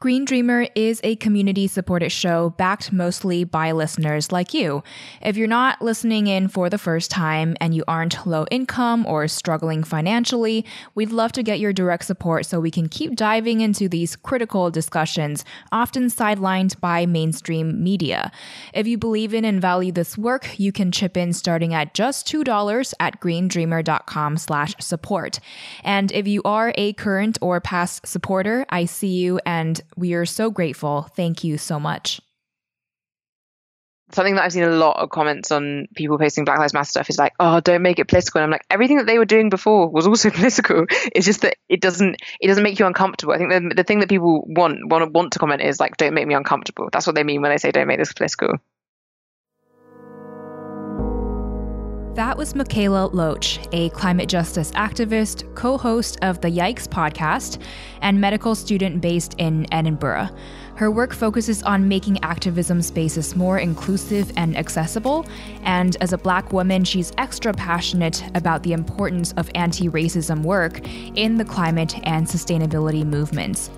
Green Dreamer is a community supported show backed mostly by listeners like you. If you're not listening in for the first time and you aren't low income or struggling financially, we'd love to get your direct support so we can keep diving into these critical discussions, often sidelined by mainstream media. If you believe in and value this work, you can chip in starting at just $2 at greendreamer.com slash support. And if you are a current or past supporter, I see you and we are so grateful. Thank you so much. Something that I've seen a lot of comments on people posting Black Lives Matter stuff is like, oh, don't make it political. And I'm like, everything that they were doing before was also political. It's just that it doesn't it doesn't make you uncomfortable. I think the, the thing that people want want want to comment is like, don't make me uncomfortable. That's what they mean when they say don't make this political. That was Mikaela Loach, a climate justice activist, co host of the Yikes podcast, and medical student based in Edinburgh. Her work focuses on making activism spaces more inclusive and accessible, and as a black woman, she's extra passionate about the importance of anti racism work in the climate and sustainability movements.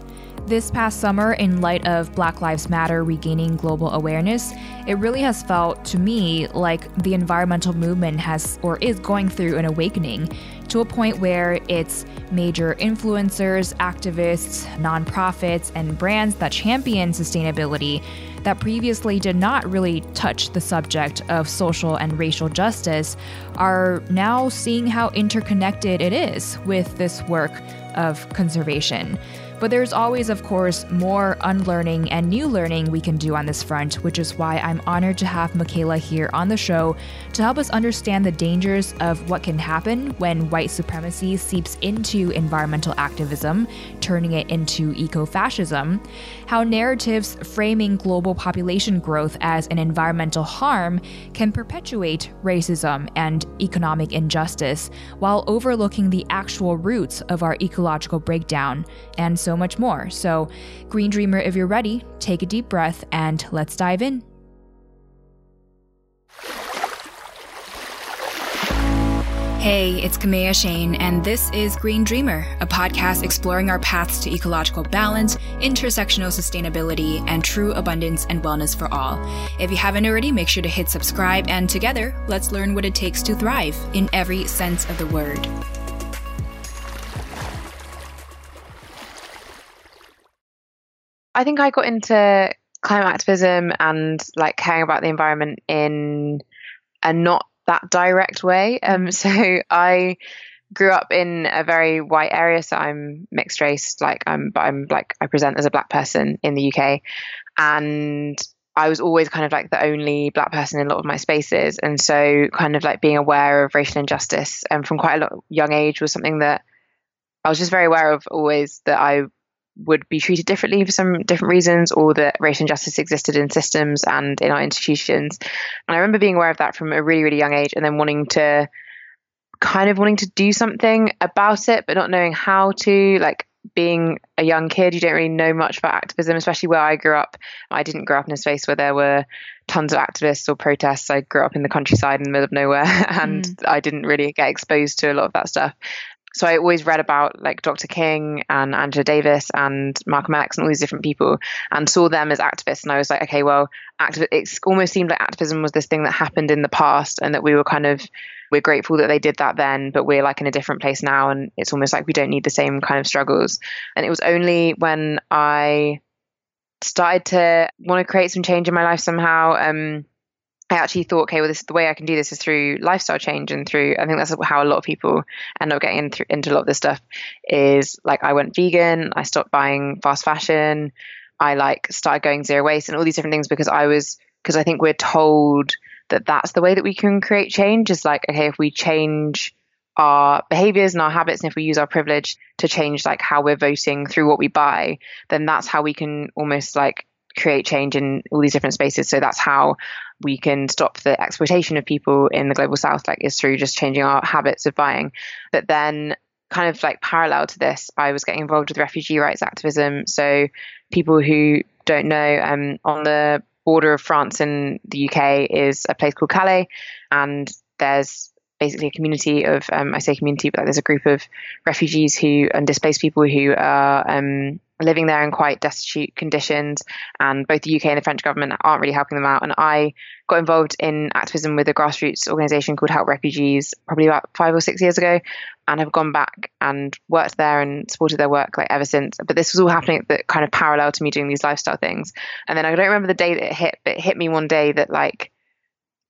This past summer, in light of Black Lives Matter regaining global awareness, it really has felt to me like the environmental movement has or is going through an awakening to a point where it's major influencers, activists, nonprofits, and brands that champion sustainability that previously did not really touch the subject of social and racial justice are now seeing how interconnected it is with this work of conservation. But there's always, of course, more unlearning and new learning we can do on this front, which is why I'm honored to have Mikaela here on the show to help us understand the dangers of what can happen when white supremacy seeps into environmental activism, turning it into eco fascism, how narratives framing global population growth as an environmental harm can perpetuate racism and economic injustice while overlooking the actual roots of our ecological breakdown, and so much more. So, Green Dreamer, if you're ready, take a deep breath and let's dive in. Hey, it's Kamea Chayne, and this is Green Dreamer, a podcast exploring our paths to ecological balance, intersectional sustainability, and true abundance and wellness for all. If you haven't already, make sure to hit subscribe, and together, let's learn what it takes to thrive in every sense of the word. I think I got into climate activism and like caring about the environment in a not that direct way. Um, so I grew up in a very white area, so I'm mixed race. Like I'm, but I'm like I present as a black person in the UK, and I was always kind of like the only black person in a lot of my spaces, and so kind of like being aware of racial injustice and from quite a lot, young age was something that I was just very aware of always that I would be treated differently for some different reasons, or that racial injustice existed in systems and in our institutions. And I remember being aware of that from a really, really young age, and then wanting to kind of wanting to do something about it, but not knowing how to. Like being a young kid, you don't really know much about activism, especially where I grew up. I didn't grow up in a space where there were tons of activists or protests. I grew up in the countryside in the middle of nowhere, and mm. I didn't really get exposed to a lot of that stuff so I always read about like Dr. King and Angela Davis and Malcolm X and all these different people and saw them as activists. And I was like, okay, well, activ- it almost seemed like activism was this thing that happened in the past and that we were kind of, we're grateful that they did that then, but we're like in a different place now. And it's almost like we don't need the same kind of struggles. And it was only when I started to want to create some change in my life somehow. Um, I actually thought, okay, well, this the way I can do this is through lifestyle change and through. I think that's how a lot of people end up getting into, into a lot of this stuff. Is like I went vegan, I stopped buying fast fashion, I like started going zero waste and all these different things because I was because I think we're told that that's the way that we can create change. Is like okay, if we change our behaviors and our habits and if we use our privilege to change like how we're voting through what we buy then that's how we can almost like create change in all these different spaces so that's how we can stop the exploitation of people in the global south like is through just changing our habits of buying. But then kind of like parallel to this i was getting involved with refugee rights activism. So people who don't know um, on the border of france and the uk is a place called calais and there's basically a community of, um, I say community, but there's a group of refugees who and displaced people who are um, living there in quite destitute conditions, and both the UK and the French government aren't really helping them out. And I got involved in activism with a grassroots organisation called Help Refugees probably about five or six years ago, and have gone back and worked there and supported their work like ever since. But this was all happening that kind of parallel to me doing these lifestyle things. And then I don't remember the day that it hit, but it hit me one day that like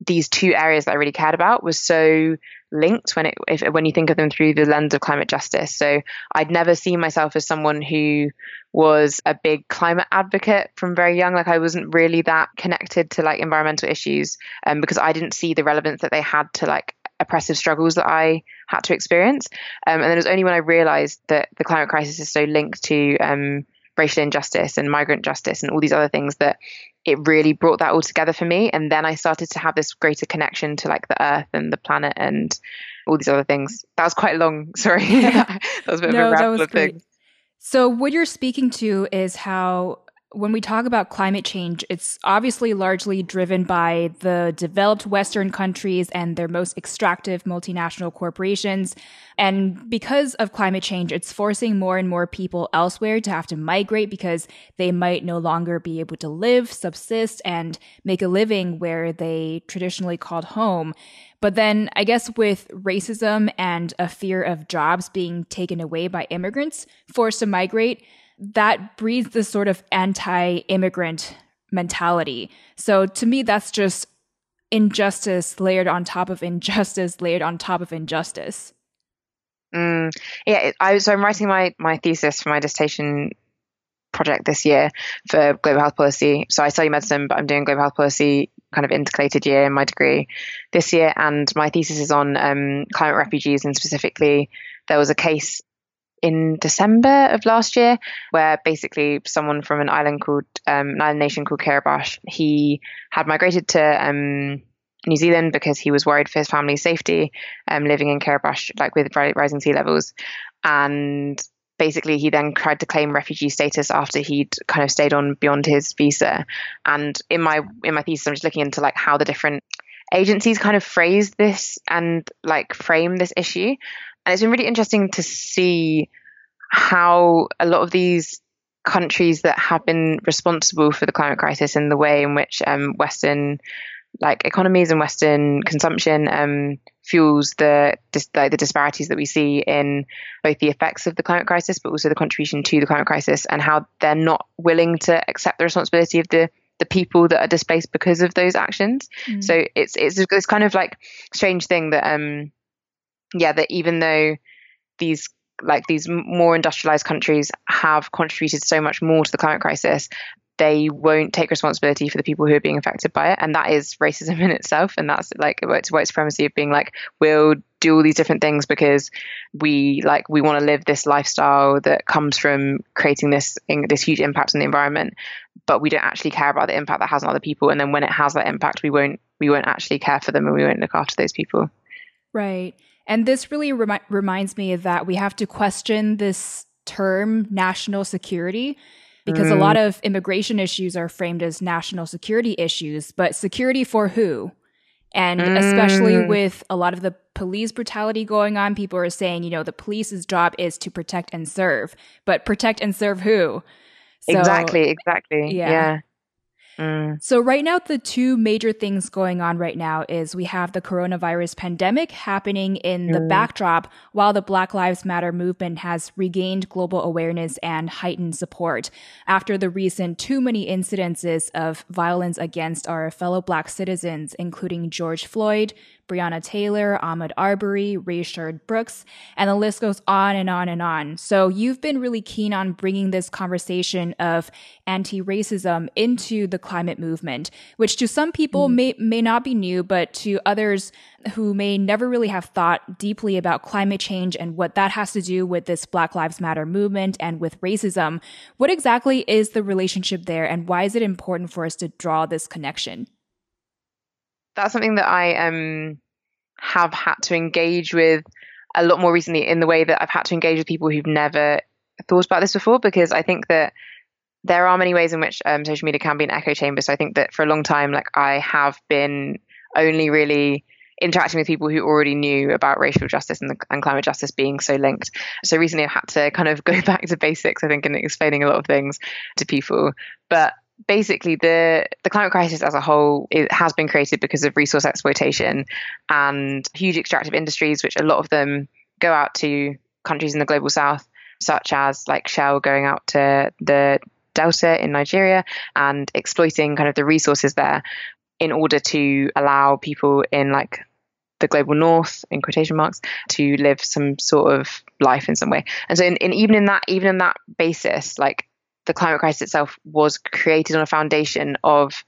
these two areas that I really cared about was so linked when it if, when you think of them through the lens of climate justice. So I'd never seen myself as someone who was a big climate advocate from very young. Like I wasn't really that connected to like environmental issues um, because I didn't see the relevance that they had to like oppressive struggles that I had to experience. Um, and then it was only when I realized that the climate crisis is so linked to um, racial injustice and migrant justice and all these other things that it really brought that all together for me. And then I started to have this greater connection to like the earth and the planet and all these other things. That was quite long. Sorry. that was a bit no, of a ramble of things. So, what you're speaking to is how when we talk about climate change, it's obviously largely driven by the developed Western countries and their most extractive multinational corporations. And because of climate change, it's forcing more and more people elsewhere to have to migrate because they might no longer be able to live, subsist, and make a living where they traditionally called home. But then I guess with racism and a fear of jobs being taken away by immigrants forced to migrate, that breeds this sort of anti immigrant mentality. So to me, that's just injustice layered on top of injustice layered on top of injustice. Mm, yeah, I so I'm writing my my thesis for my dissertation project this year for global health policy. So I study medicine, but I'm doing global health policy kind of intercalated year in my degree this year, and my thesis is on um, climate refugees, and specifically there was a case in December of last year, where basically someone from an island called um, an island nation called Kiribati, he had migrated to um, New Zealand because he was worried for his family's safety, um, living in Kiribati, like with rising sea levels, and basically he then tried to claim refugee status after he'd kind of stayed on beyond his visa. And in my in my thesis, I'm just looking into like how the different agencies kind of phrase this and like frame this issue. And it's been really interesting to see how a lot of these countries that have been responsible for the climate crisis and the way in which um, Western like economies and Western consumption um, fuels the dis- like the disparities that we see in both the effects of the climate crisis, but also the contribution to the climate crisis, and how they're not willing to accept the responsibility of the the people that are displaced because of those actions. Mm. So it's it's this kind of like strange thing that um yeah, that even though these like these more industrialized countries have contributed so much more to the climate crisis, they won't take responsibility for the people who are being affected by it. And that is racism in itself. And that's like it's white supremacy of being like, we'll do all these different things because we like we want to live this lifestyle that comes from creating this this huge impact on the environment, but we don't actually care about the impact that has on other people. And then when it has that impact, we won't we won't actually care for them and we won't look after those people. Right. And this really remi- reminds me that we have to question this term national security because mm. a lot of immigration issues are framed as national security issues, but security for who? And mm. especially with a lot of the police brutality going on, people are saying, you know, the police's job is to protect and serve, but protect and serve who? So, exactly, exactly. Yeah. yeah. Mm. So right now, the two major things going on right now is we have the coronavirus pandemic happening in mm. the backdrop while the Black Lives Matter movement has regained global awareness and heightened support after the recent too many incidences of violence against our fellow black citizens, including George Floyd, Breonna Taylor, Ahmaud Arbery, Rayshard Brooks, and the list goes on and on and on. So you've been really keen on bringing this conversation of anti-racism into the climate movement, which to some people mm. may may not be new, but to others who may never really have thought deeply about climate change and what that has to do with this Black Lives Matter movement and with racism, what exactly is the relationship there and why is it important for us to draw this connection? That's something that I um have had to engage with a lot more recently in the way that I've had to engage with people who've never thought about this before because I think that there are many ways in which um, social media can be an echo chamber. So I think that for a long time, like I have been only really interacting with people who already knew about racial justice and, the, and climate justice being so linked. So recently I've had to kind of go back to basics, I think, in explaining a lot of things to people. But basically the the climate crisis as a whole has been created because of resource exploitation and huge extractive industries which a lot of them go out to countries in the global south such as like Shell going out to the Delta in Nigeria and exploiting kind of the resources there in order to allow people in like the global north in quotation marks to live some sort of life in some way. And so in, in even in that even in that basis like the climate crisis itself was created on a foundation of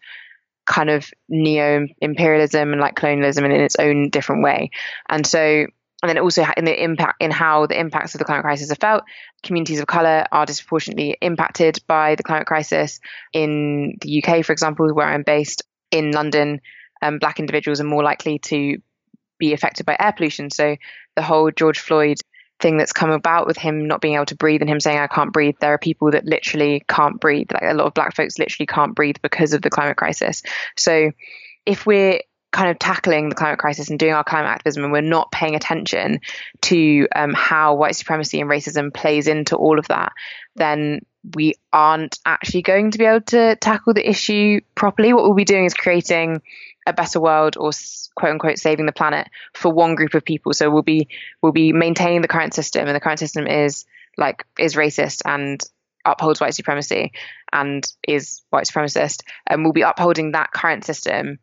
kind of neo imperialism and like colonialism and in its own different way and so and then also in the impact in how the impacts of the climate crisis are felt. Communities of color are disproportionately impacted by the climate crisis. In the UK, for example, where I'm based in London, um, black individuals are more likely to be affected by air pollution. So the whole George Floyd thing that's come about with him not being able to breathe and him saying I can't breathe, there are people that literally can't breathe. Like a lot of black folks literally can't breathe because of the climate crisis. So if we're kind of tackling the climate crisis and doing our climate activism and we're not paying attention to um, how white supremacy and racism plays into all of that, then we aren't actually going to be able to tackle the issue properly. What we'll be doing is creating a better world or quote unquote saving the planet for one group of people. So we'll be we'll be maintaining the current system and the current system is like is racist and upholds white supremacy and is white supremacist and we'll be upholding that current system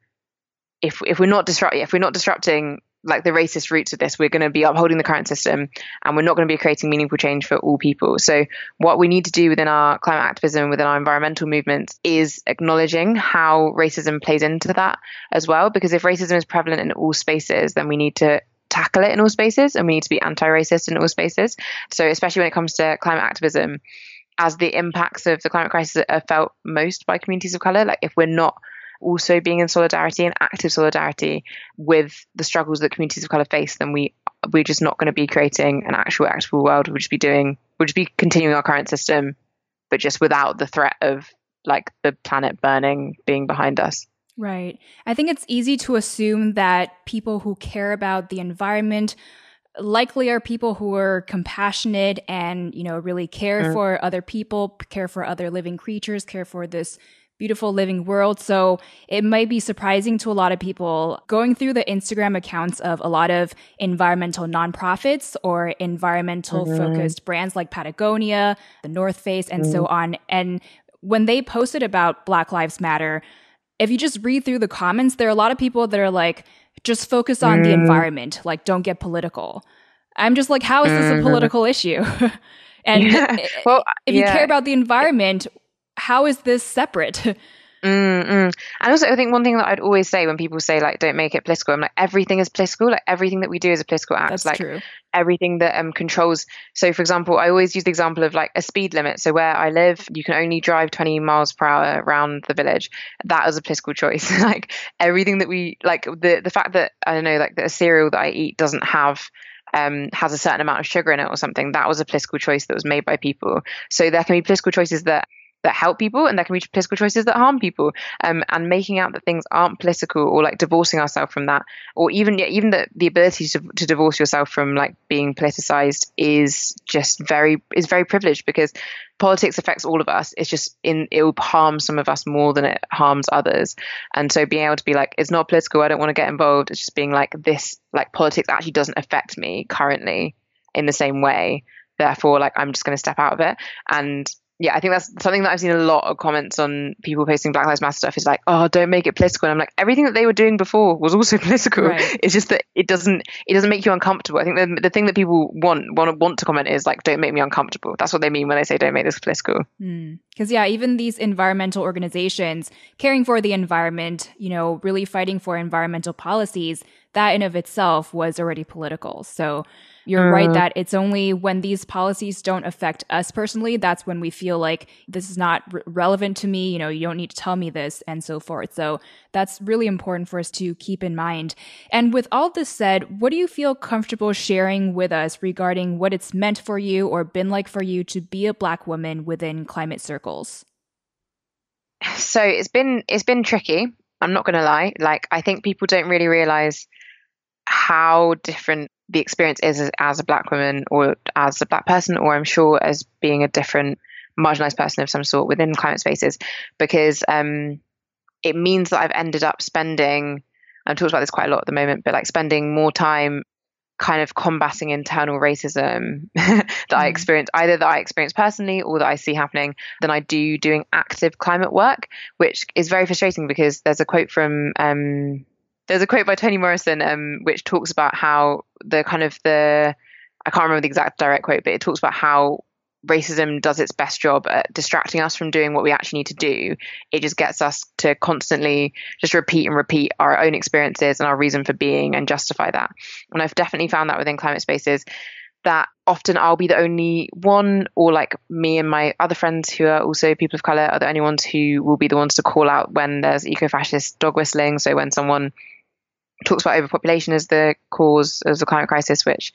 if if we're not disrupting if we're not disrupting like the racist roots of this, we're going to be upholding the current system and we're not going to be creating meaningful change for all people. So, what we need to do within our climate activism, within our environmental movements, is acknowledging how racism plays into that as well. Because if racism is prevalent in all spaces, then we need to tackle it in all spaces and we need to be anti racist in all spaces. So, especially when it comes to climate activism, as the impacts of the climate crisis are felt most by communities of color, like if we're not also being in solidarity and active solidarity with the struggles that communities of color face, then we we're just not going to be creating an actual actual world. We'll just be doing we'll just be continuing our current system, but just without the threat of like the planet burning being behind us. Right. I think it's easy to assume that people who care about the environment likely are people who are compassionate and, you know, really care mm. for other people, care for other living creatures, care for this beautiful living world. So it might be surprising to a lot of people going through the Instagram accounts of a lot of environmental nonprofits or environmental mm-hmm. focused brands like Patagonia, the North Face, and mm-hmm. so on. And when they posted about Black Lives Matter, if you just read through the comments, there are a lot of people that are like, just focus on mm. the environment, like don't get political. I'm just like, how is this a mm-hmm. political issue? and yeah. well, if yeah. you care about the environment, how is this separate? Mm-mm. And also, I think one thing that I'd always say when people say like, "Don't make it political," I'm like, everything is political. Like everything that we do is a political act. That's like true. everything that um controls. So, for example, I always use the example of like a speed limit. So where I live, you can only drive 20 miles per hour around the village. That is a political choice. like everything that we like the the fact that I don't know, like the cereal that I eat doesn't have um, has a certain amount of sugar in it or something. That was a political choice that was made by people. So there can be political choices that that help people and there can be political choices that harm people. Um, and making out that things aren't political or like divorcing ourselves from that or even yeah, even the, the ability to, to divorce yourself from like being politicized is just very is very privileged because politics affects all of us. It's just in it will harm some of us more than it harms others. And so being able to be like it's not political i don't want to get involved it's just being like this like politics actually doesn't affect me currently in the same way. Therefore like i'm just going to step out of it. And yeah, I think that's something that I've seen a lot of comments on people posting Black Lives Matter stuff is like, oh, don't make it political. And I'm like, everything that they were doing before was also political. Right. It's just that it doesn't it doesn't make you uncomfortable. I think the, the thing that people want want want to comment is like, don't make me uncomfortable. That's what they mean when they say don't make this political. Because mm. yeah, even these environmental organizations caring for the environment, you know, really fighting for environmental policies, that in of itself was already political. So you're uh, right that it's only when these policies don't affect us personally, that's when we feel like this is not re- relevant to me. You know, you don't need to tell me this and so forth. So that's really important for us to keep in mind. And with all this said, what do you feel comfortable sharing with us regarding what it's meant for you or been like for you to be a black woman within climate circles? So it's been it's been tricky. I'm not going to lie. Like I think people don't really realize how different the experience is as, as a black woman or as a black person, or I'm sure as being a different marginalized person of some sort within climate spaces, because um, it means that I've ended up spending. I've talked about this quite a lot at the moment, but like spending more time kind of combating internal racism that mm. I experience, either that I experience personally or that I see happening, than I do doing active climate work, which is very frustrating because there's a quote from um, there's a quote by Toni Morrison um, which talks about how the kind of the I can't remember the exact direct quote, but it talks about how racism does its best job at distracting us from doing what we actually need to do. It just gets us to constantly just repeat and repeat our own experiences and our reason for being and justify that. And I've definitely found that within climate spaces that often I'll be the only one, or like me and my other friends who are also people of color are the only ones who will be the ones to call out when there's eco fascist dog whistling. So when someone talks about overpopulation as the cause of the climate crisis, which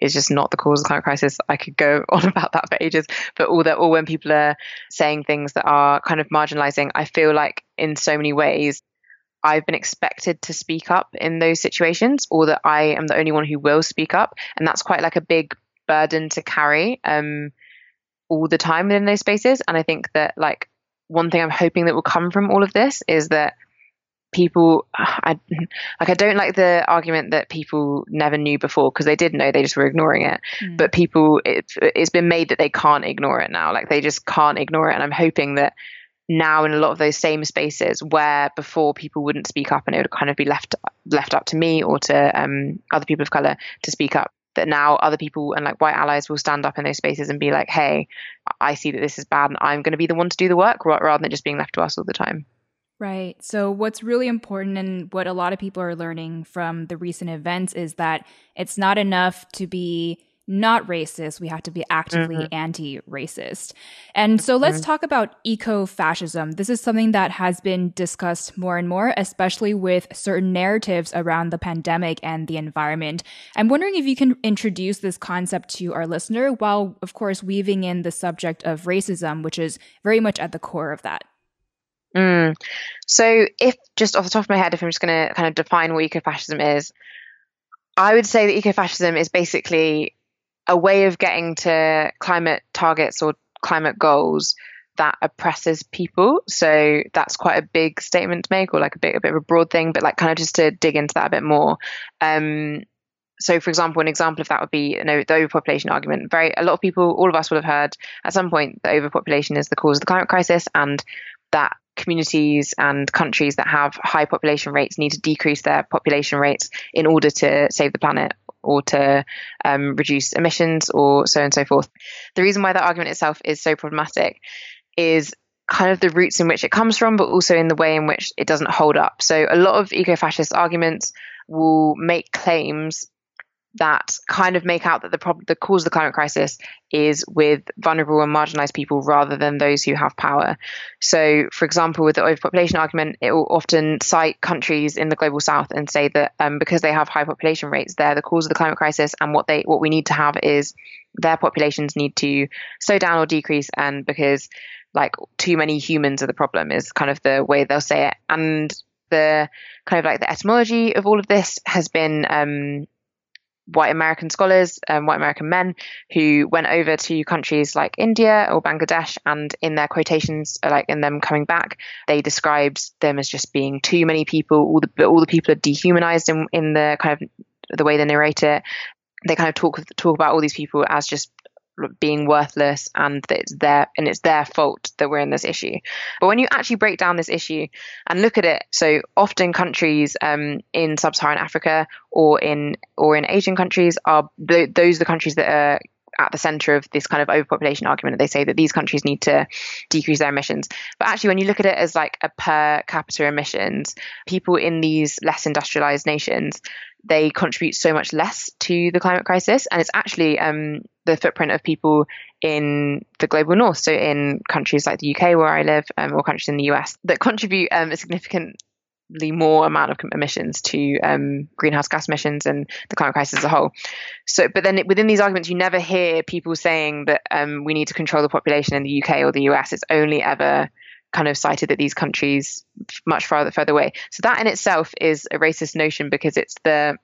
is just not the cause of the climate crisis. I could go on about that for ages, but all that, all when people are saying things that are kind of marginalizing, I feel like in so many ways, I've been expected to speak up in those situations, or that I am the only one who will speak up, and that's quite like a big burden to carry um, all the time within those spaces. And I think that like one thing I'm hoping that will come from all of this is that people I like I don't like the argument that people never knew before because they did know they just were ignoring it. Mm. but people it, it's been made that they can't ignore it now. Like they just can't ignore it. And I'm hoping that now in a lot of those same spaces where before people wouldn't speak up and it would kind of be left left up to me or to um, other people of color to speak up that now other people and like white allies will stand up in those spaces and be like hey I see that this is bad and I'm going to be the one to do the work rather than just being left to us all the time Right. So, what's really important and what a lot of people are learning from the recent events is that it's not enough to be not racist. We have to be actively mm-hmm. anti racist. And so, let's mm-hmm. talk about eco fascism. This is something that has been discussed more and more, especially with certain narratives around the pandemic and the environment. I'm wondering if you can introduce this concept to our listener while, of course, weaving in the subject of racism, which is very much at the core of that. Mm. So, if just off the top of my head, if I'm just going to kind of define what ecofascism is, I would say that ecofascism is basically a way of getting to climate targets or climate goals that oppresses people. So that's quite a big statement to make, or like a bit a bit of a broad thing, but like kind of just to dig into that a bit more. Um, so, for example, an example of that would be you know, the overpopulation argument. Very, a lot of people, all of us will have heard at some point that overpopulation is the cause of the climate crisis, and that communities and countries that have high population rates need to decrease their population rates in order to save the planet or to um, reduce emissions or so and so forth. The reason why that argument itself is so problematic is kind of the roots in which it comes from, but also in the way in which it doesn't hold up. So a lot of eco fascist arguments will make claims that kind of make out that the problem, the cause of the climate crisis is with vulnerable and marginalized people rather than those who have power. So, for example, with the overpopulation argument, it will often cite countries in the global south and say that um, because they have high population rates, they're the cause of the climate crisis, and what they what we need to have is their populations need to slow down or decrease, and because like too many humans are the problem is kind of the way they'll say it, and the kind of like the etymology of all of this has been um, white American scholars, um, white American men who went over to countries like India or Bangladesh, and in their quotations, uh, like in them coming back, they described them as just being too many people. All the all the people are dehumanized in in the kind of the way they narrate it. They kind of talk talk about all these people as just being worthless and that it's their and it's their fault that we're in this issue. But when you actually break down this issue and look at it, so often countries um, in sub-Saharan Africa or in or in Asian countries are those are the countries that are at the center of this kind of overpopulation argument. They say that these countries need to decrease their emissions. But actually, when you look at it as like a per capita emissions, people in these less industrialized nations they contribute so much less to the climate crisis. And it's actually um, the footprint of people in the global north, so in countries like the UK where I live, um, or countries in the US, that contribute um, a significantly more amount of emissions to um, greenhouse gas emissions and the climate crisis as a whole. So, but then within these arguments, you never hear people saying that um, we need to control the population in the UK or the US. It's only ever kind of cited that these countries much farther further away. So that in itself is a racist notion because it's the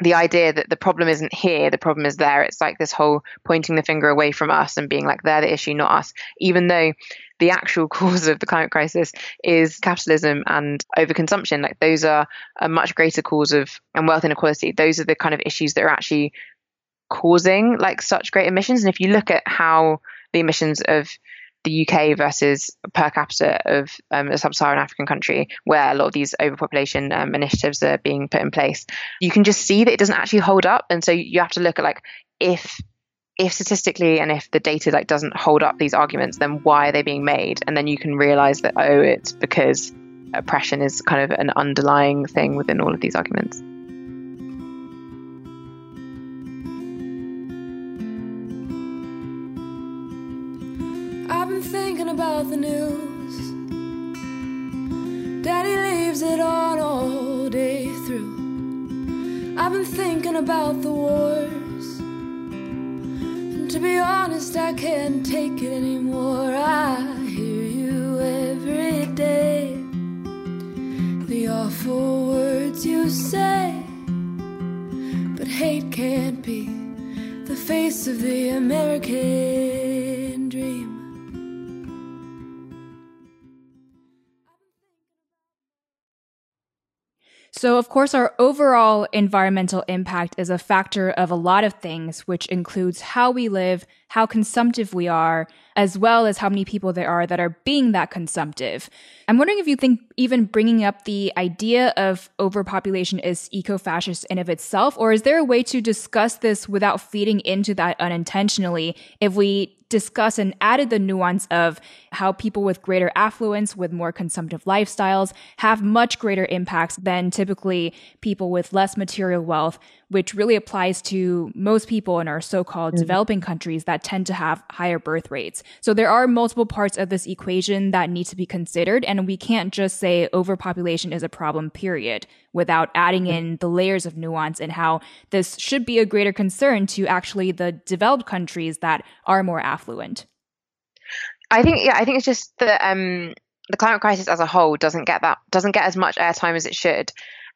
the idea that the problem isn't here, the problem is there. It's like this whole pointing the finger away from us and being like, they're the issue, not us, even though the actual cause of the climate crisis is capitalism and overconsumption. Like those are a much greater cause of and wealth inequality. Those are the kind of issues that are actually causing like such great emissions. And if you look at how the emissions of the UK versus per capita of um, a sub-Saharan African country where a lot of these overpopulation um, initiatives are being put in place, you can just see that it doesn't actually hold up. And so you have to look at like if if statistically and if the data like doesn't hold up these arguments, then why are they being made? And then you can realize that oh, it's because oppression is kind of an underlying thing within all of these arguments. News. Daddy leaves it on all day through. I've been thinking about the wars. And to be honest, I can't take it anymore. I hear you every day. The awful words you say. But hate can't be the face of the American So, of course, our overall environmental impact is a factor of a lot of things, which includes how we live, how consumptive we are, as well as how many people there are that are being that consumptive. I'm wondering if you think even bringing up the idea of overpopulation is eco fascist in of itself, or is there a way to discuss this without feeding into that unintentionally if we discuss and added the nuance of how people with greater affluence, with more consumptive lifestyles, have much greater impacts than typically people with less material wealth, which really applies to most people in our so-called mm-hmm. developing countries that tend to have higher birth rates. So there are multiple parts of this equation that need to be considered. And we can't just say overpopulation is a problem, period, without adding in the layers of nuance and how this should be a greater concern to actually the developed countries that are more affluent. I think, yeah, I think it's just that, um, the climate crisis as a whole doesn't get that doesn't get as much airtime as it should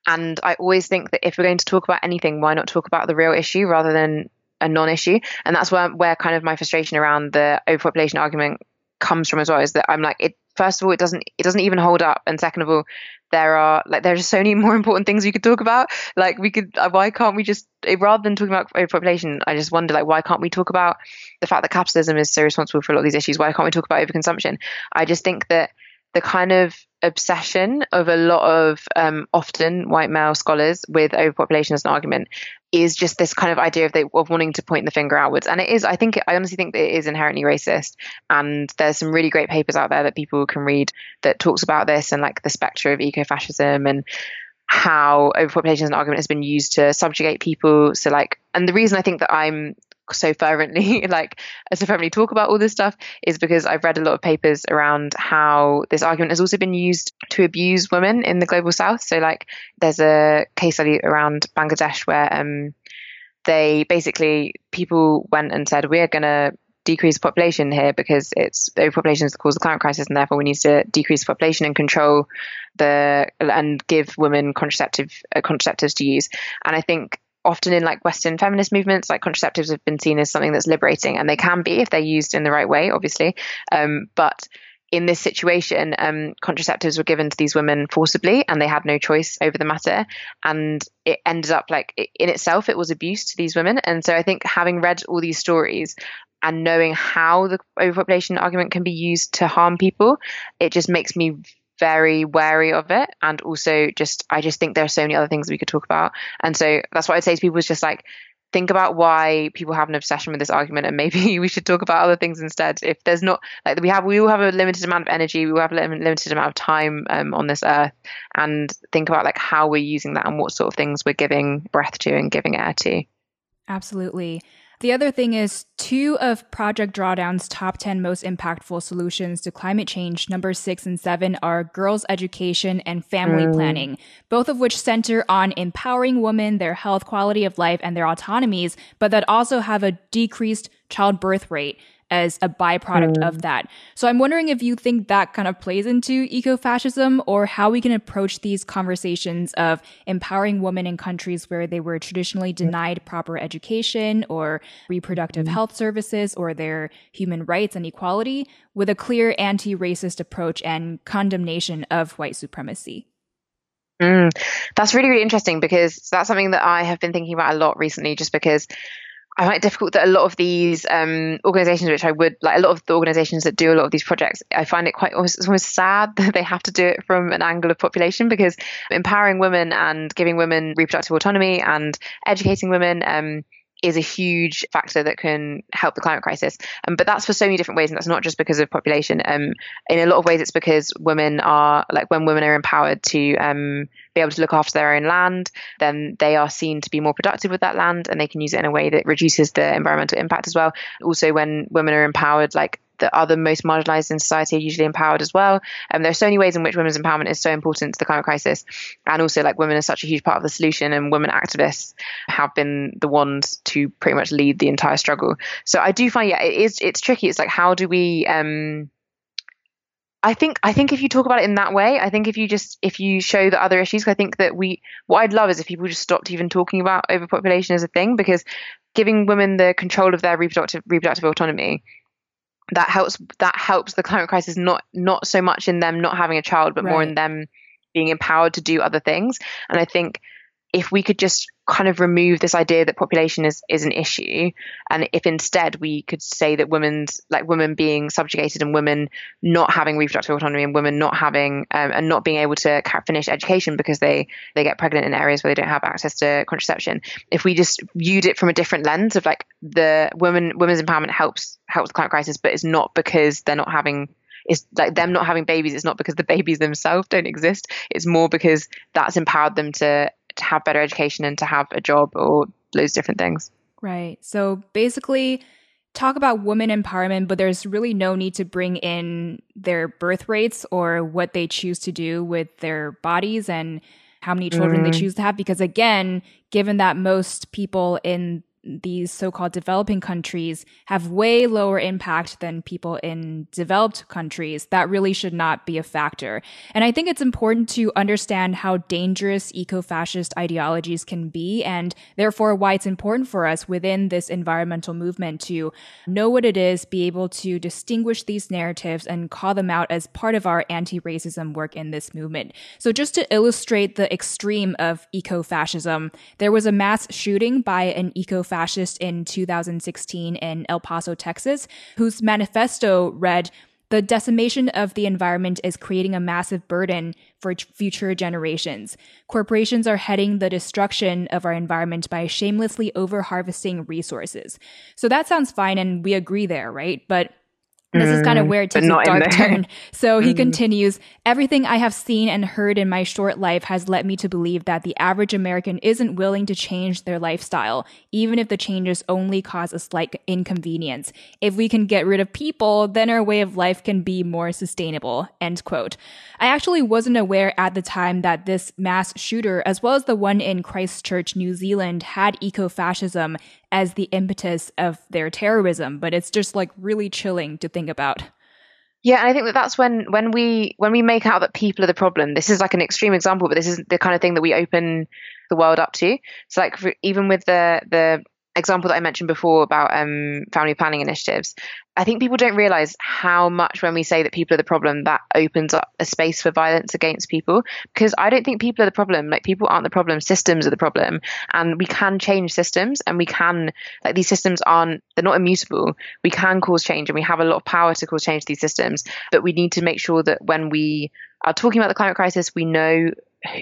and I always think that if we're going to talk about anything, why not talk about the real issue rather than a non-issue? And that's where where kind of my frustration around the overpopulation argument comes from as well. Is that I'm like, it first of all, it doesn't it doesn't even hold up, and second of all, there are like there's so many more important things we could talk about. Like we could, uh, why can't we just eh, rather than talking about overpopulation? I just wonder like why can't we talk about the fact that capitalism is so responsible for a lot of these issues? Why can't we talk about overconsumption? I just think that the kind of obsession of a lot of um, often white male scholars with overpopulation as an argument is just this kind of idea of, of wanting to point the finger outwards. And it is, I think, I honestly think that it is inherently racist. And there's some really great papers out there that people can read that talks about this and like the spectre of ecofascism and how overpopulation as an argument has been used to subjugate people. So like, and the reason I think that I'm so fervently like so fervently talk about all this stuff is because I've read a lot of papers around how this argument has also been used to abuse women in the global south. So like there's a case study around Bangladesh where um they basically people went and said we're going to decrease population here because it's overpopulation is the cause of the climate crisis and therefore we need to decrease population and control the and give women contraceptive uh, contraceptives to use and i think often in like Western feminist movements, like contraceptives have been seen as something that's liberating, and they can be if they're used in the right way, obviously. Um, but in this situation, um, contraceptives were given to these women forcibly, and they had no choice over the matter. And it ended up like in itself, it was abuse to these women. And so I think having read all these stories and knowing how the overpopulation argument can be used to harm people, it just makes me very wary of it. And also just i just think there are so many other things we could talk about. And so that's what i'd say to people is just like think about why people have an obsession with this argument and maybe we should talk about other things instead. If there's not like we have we all have a limited amount of energy we have a limited amount of time um, on this earth and think about like how we're using that and what sort of things we're giving breath to and giving air to. Absolutely the other thing is two of Project Drawdown's top 10 most impactful solutions to climate change, number six and seven, are girls' education and family mm. planning, both of which center on empowering women, their health, quality of life, and their autonomies, but that also have a decreased childbirth rate as a byproduct mm. of that. So I'm wondering if you think that kind of plays into ecofascism or how we can approach these conversations of empowering women in countries where they were traditionally mm. denied proper education or reproductive mm. health services or their human rights and equality with a clear anti-racist approach and condemnation of white supremacy. Mm, that's really, really interesting because that's something that I have been thinking about a lot recently, just because I find it difficult that a lot of these um, organizations, which I would like, a lot of the organizations that do a lot of these projects, I find it quite almost, it's almost sad that they have to do it from an angle of population because empowering women and giving women reproductive autonomy and educating women um, is a huge factor that can help the climate crisis. Um, but that's for so many different ways, and that's not just because of population. Um, in a lot of ways, it's because women are like when women are empowered to um, be able to look after their own land, then they are seen to be more productive with that land, and they can use it in a way that reduces the environmental impact as well. Also, when women are empowered, like the most marginalized in society are usually empowered as well. And um, there are so many ways in which women's empowerment is so important to the climate crisis. And also, like, women are such a huge part of the solution, and women activists have been the ones to pretty much lead the entire struggle. So I do find, yeah, it is, it's tricky. It's like, how do we, um, I think I think if you talk about it in that way, I think if you just if you show the other issues, I think that we what I'd love is if people just stopped even talking about overpopulation as a thing because giving women the control of their reproductive reproductive autonomy that helps that helps the climate crisis not not so much in them not having a child but right. more in them being empowered to do other things and i think if we could just kind of remove this idea that population is is an issue. And if instead we could say that women's like women being subjugated and women not having reproductive autonomy and women not having um, and not being able to finish education because they they get pregnant in areas where they don't have access to contraception. If we just viewed it from a different lens of like the women women's empowerment helps helps the climate crisis but it's not because they're not having it's like them not having babies it's not because the babies themselves don't exist. It's more because that's empowered them to to have better education and to have a job or those different things. Right. So basically, talk about women empowerment, but there's really no need to bring in their birth rates or what they choose to do with their bodies and how many children mm. they choose to have. Because again, given that most people in these so-called developing countries have way lower impact than people in developed countries, that really should not be a factor. And I think it's important to understand how dangerous eco-fascist ideologies can be and therefore why it's important for us within this environmental movement to know what it is, be able to distinguish these narratives and call them out as part of our anti-racism work in this movement. So just to illustrate the extreme of eco-fascism, there was a mass shooting by an eco fascist in 2016 in El Paso, Texas, whose manifesto read, the decimation of the environment is creating a massive burden for future generations. Corporations are heading the destruction of our environment by shamelessly overharvesting resources. So that sounds fine, and we agree there, right? But this is kind of where it takes a dark turn. So he mm. continues, everything I have seen and heard in my short life has led me to believe that the average American isn't willing to change their lifestyle, even if the changes only cause a slight inconvenience. If we can get rid of people, then our way of life can be more sustainable. End quote. I actually wasn't aware at the time that this mass shooter, as well as the one in Christchurch, New Zealand, had eco-fascism as the impetus of their terrorism, but it's just like really chilling to think about. Yeah, and I think that that's when when we when we make out that people are the problem. This is like an extreme example, but this is the kind of thing that we open the world up to. So like for, even with the the example that I mentioned before about um, family planning initiatives, I think people don't realize how much when we say that people are the problem, that opens up a space for violence against people. Because I don't think people are the problem. Like people aren't the problem. Systems are the problem. And we can change systems and we can, like these systems aren't, they're not immutable. We can cause change and we have a lot of power to cause change to these systems. But we need to make sure that when we are talking about the climate crisis, we know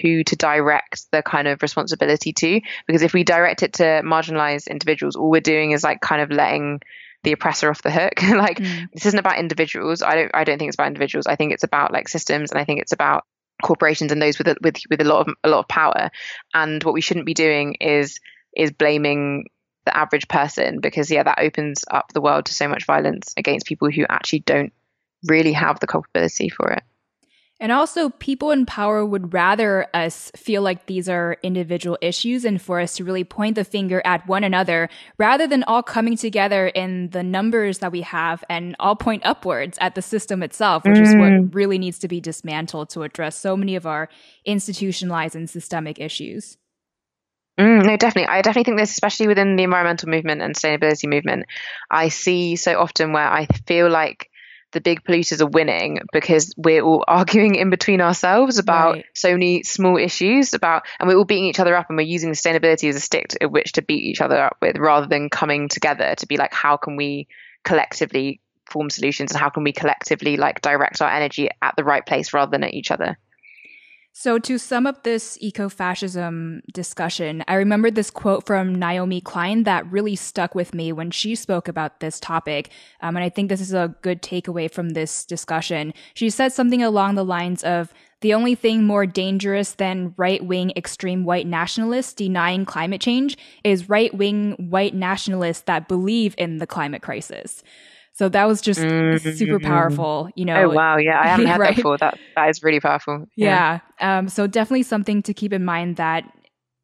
who to direct the kind of responsibility to. Because if we direct it to marginalized individuals, all we're doing is like kind of letting the oppressor off the hook. like mm. this isn't about individuals. I don't I don't think it's about individuals. I think it's about like systems and I think it's about corporations and those with a, with with a lot of a lot of power. And what we shouldn't be doing is is blaming the average person because yeah, that opens up the world to so much violence against people who actually don't really have the culpability for it. And also, people in power would rather us feel like these are individual issues and for us to really point the finger at one another rather than all coming together in the numbers that we have and all point upwards at the system itself, which mm. is what mm. really needs to be dismantled to address so many of our institutionalized and systemic issues. Mm, no, definitely. I definitely think this, especially within the environmental movement and sustainability movement, I see so often where I feel like the big polluters are winning because we're all arguing in between ourselves about right. so many small issues about and we're all beating each other up and we're using sustainability as a stick to, which to beat each other up with rather than coming together to be like how can we collectively form solutions and how can we collectively like direct our energy at the right place rather than at each other so, to sum up this eco-fascism discussion, I remember this quote from Naomi Klein that really stuck with me when she spoke about this topic. Um, and I think this is a good takeaway from this discussion. She said something along the lines of, the only thing more dangerous than right wing extreme white nationalists denying climate change is right wing white nationalists that believe in the climate crisis. So that was just mm-hmm. super powerful, you know. Oh wow, yeah, I haven't had right? that before. That that is really powerful. Yeah. yeah. Um, so definitely something to keep in mind that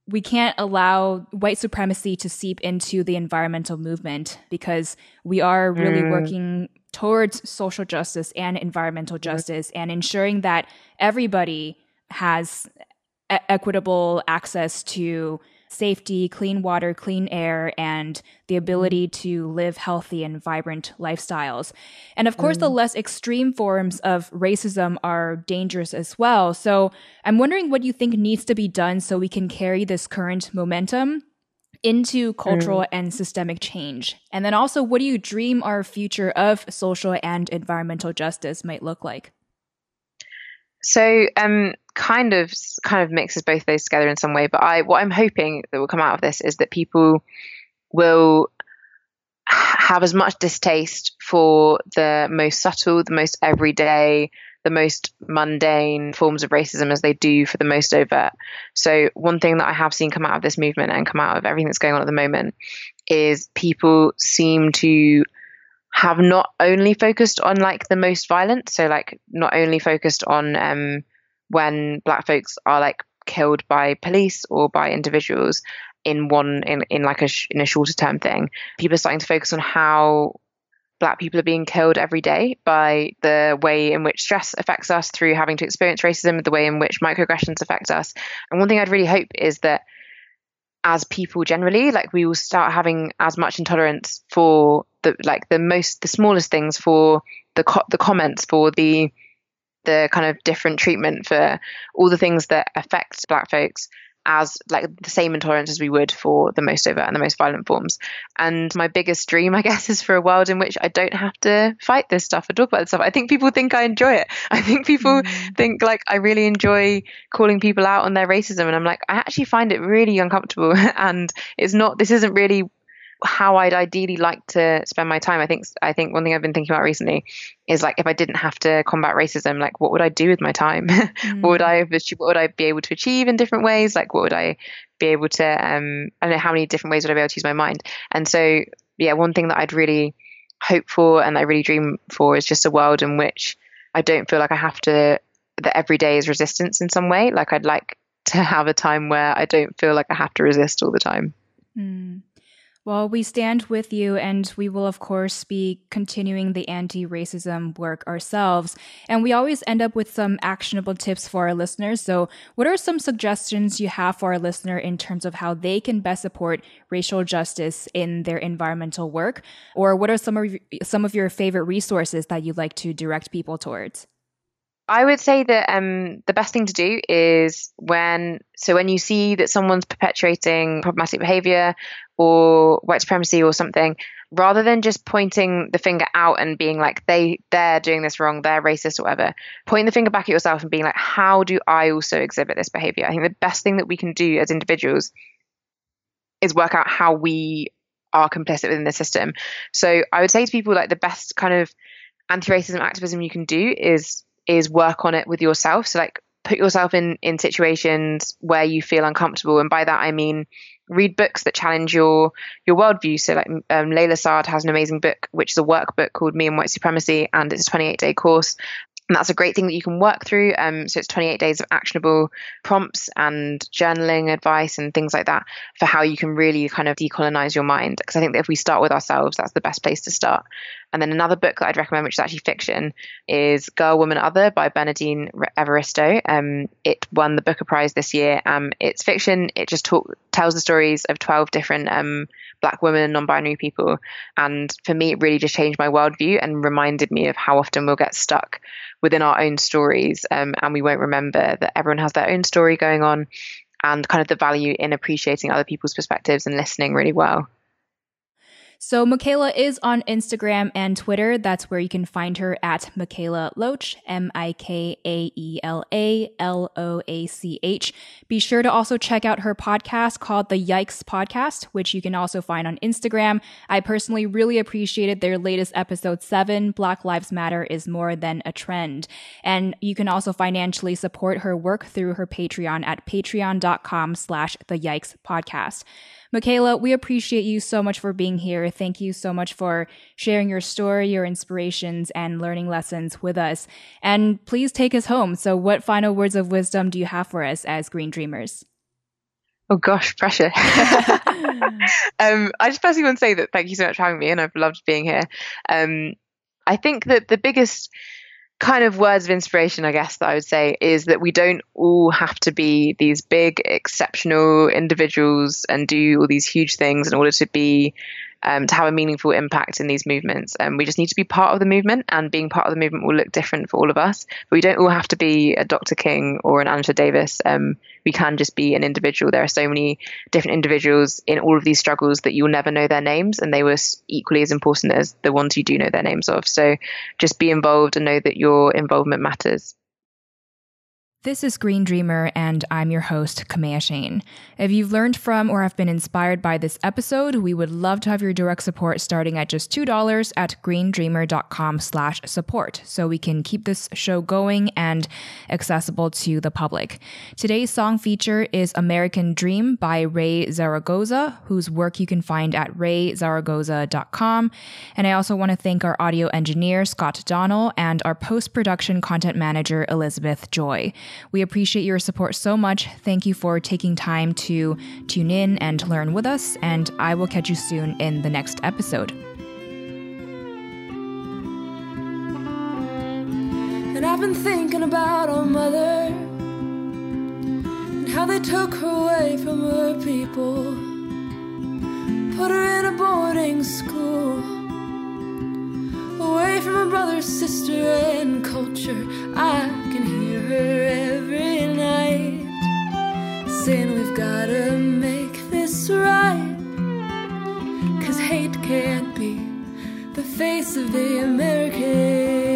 we can't allow white supremacy to seep into the environmental movement because we are really mm. working towards social justice and environmental mm. justice and ensuring that everybody has e- equitable access to safety, clean water, clean air, and the ability mm. to live healthy and vibrant lifestyles. And of course, mm. the less extreme forms of racism are dangerous as well. So I'm wondering what you think needs to be done so we can carry this current momentum into cultural mm. and systemic change? And then also, what do you dream our future of social and environmental justice might look like? So, um, kind of, kind of mixes both those together in some way. But I, what I'm hoping that will come out of this is that people will have as much distaste for the most subtle, the most everyday, the most mundane forms of racism as they do for the most overt. So, one thing that I have seen come out of this movement and come out of everything that's going on at the moment is people seem to have not only focused on like the most violent, so like not only focused on um, when black folks are like killed by police or by individuals in one in, in like a sh- in a shorter term thing. People are starting to focus on how black people are being killed every day by the way in which stress affects us through having to experience racism, the way in which microaggressions affect us. And one thing I'd really hope is that as people generally like we will start having as much intolerance for the like the most the smallest things for the co- the comments for the the kind of different treatment for all the things that affect black folks as like the same intolerance as we would for the most overt and the most violent forms. And my biggest dream, I guess, is for a world in which I don't have to fight this stuff or talk about this stuff. I think people think I enjoy it. I think people mm. think like I really enjoy calling people out on their racism. And I'm like, I actually find it really uncomfortable. and it's not, this isn't really how I'd ideally like to spend my time. I think I think one thing I've been thinking about recently is like if I didn't have to combat racism, like what would I do with my time? Mm. what would I what would I be able to achieve in different ways? Like what would I be able to um I don't know how many different ways would I be able to use my mind? And so yeah, one thing that I'd really hope for and I really dream for is just a world in which I don't feel like I have to that every day is resistance in some way. Like I'd like to have a time where I don't feel like I have to resist all the time. Mm. Well, we stand with you, and we will, of course, be continuing the anti racism work ourselves. And we always end up with some actionable tips for our listeners. So, what are some suggestions you have for our listener in terms of how they can best support racial justice in their environmental work? Or what are some of, some of your favorite resources that you'd like to direct people towards? I would say that um, the best thing to do is when so when you see that someone's perpetuating problematic behavior or white supremacy or something, rather than just pointing the finger out and being like they they're doing this wrong, they're racist or whatever, point the finger back at yourself and being like, how do I also exhibit this behavior? I think the best thing that we can do as individuals is work out how we are complicit within the system. So I would say to people like the best kind of anti-racism activism you can do is is work on it with yourself. So like put yourself in in situations where you feel uncomfortable, and by that I mean read books that challenge your your worldview. So like um, Layla Saad has an amazing book, which is a workbook called Me and White Supremacy, and it's a 28 day course. And that's a great thing that you can work through. Um, so it's 28 days of actionable prompts and journaling advice and things like that for how you can really kind of decolonize your mind. Because I think that if we start with ourselves, that's the best place to start. And then another book that I'd recommend, which is actually fiction, is Girl, Woman, Other by Bernardine Evaristo. Um, it won the Booker Prize this year. Um, it's fiction. It just talk, tells the stories of 12 different um, black women and non-binary people. And for me, it really just changed my worldview and reminded me of how often we'll get stuck within our own stories um, and we won't remember that everyone has their own story going on and kind of the value in appreciating other people's perspectives and listening really well. So Mikaela is on Instagram and Twitter. That's where you can find her at Mikaela Loach, M I K A E L A L O A C H. Be sure to also check out her podcast called The Yikes Podcast, which you can also find on Instagram. I personally really appreciated their latest episode seven, Black Lives Matter is More Than a Trend. And you can also financially support her work through her Patreon at patreon.com slash The Yikes Podcast. Mikaela, we appreciate you so much for being here. Thank you so much for sharing your story, your inspirations, and learning lessons with us. And please take us home. So, what final words of wisdom do you have for us as Green Dreamers? Oh gosh, pressure. um, I just personally want to say that thank you so much for having me, and I've loved being here. Um, I think that the biggest kind of words of inspiration, I guess, that I would say is that we don't all have to be these big, exceptional individuals and do all these huge things in order to be um, to have a meaningful impact in these movements. And um, we just need to be part of the movement, and being part of the movement will look different for all of us. But we don't all have to be a Dr. King or an Angela Davis. Um, we can just be an individual. There are so many different individuals in all of these struggles that you'll never know their names, and they were equally as important as the ones you do know their names of. So just be involved and know that your involvement matters. This is Green Dreamer, and I'm your host, Kamea Chayne. If you've learned from or have been inspired by this episode, we would love to have your direct support starting at just $2 at greendreamer.com slash support so we can keep this show going and accessible to the public. Today's song feature is American Dream by Raye Zaragoza, whose work you can find at rayezaragoza.com. And I also want to thank our audio engineer, Scott Donnell, and our post-production content manager, Elizabeth Joy. We appreciate your support so much. Thank you for taking time to tune in and learn with us, and I will catch you soon in the next episode. And I've been thinking about our mother and how they took her away from her people, put her in a boarding school away from her brother, sister, and culture. I can hear her every night saying we've gotta make this right. Cause hate can't be the face of the American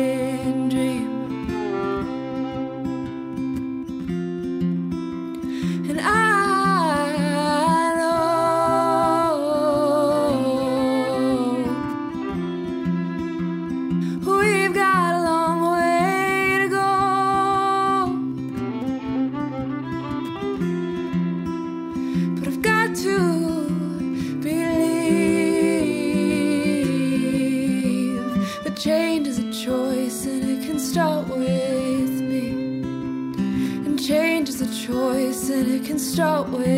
start with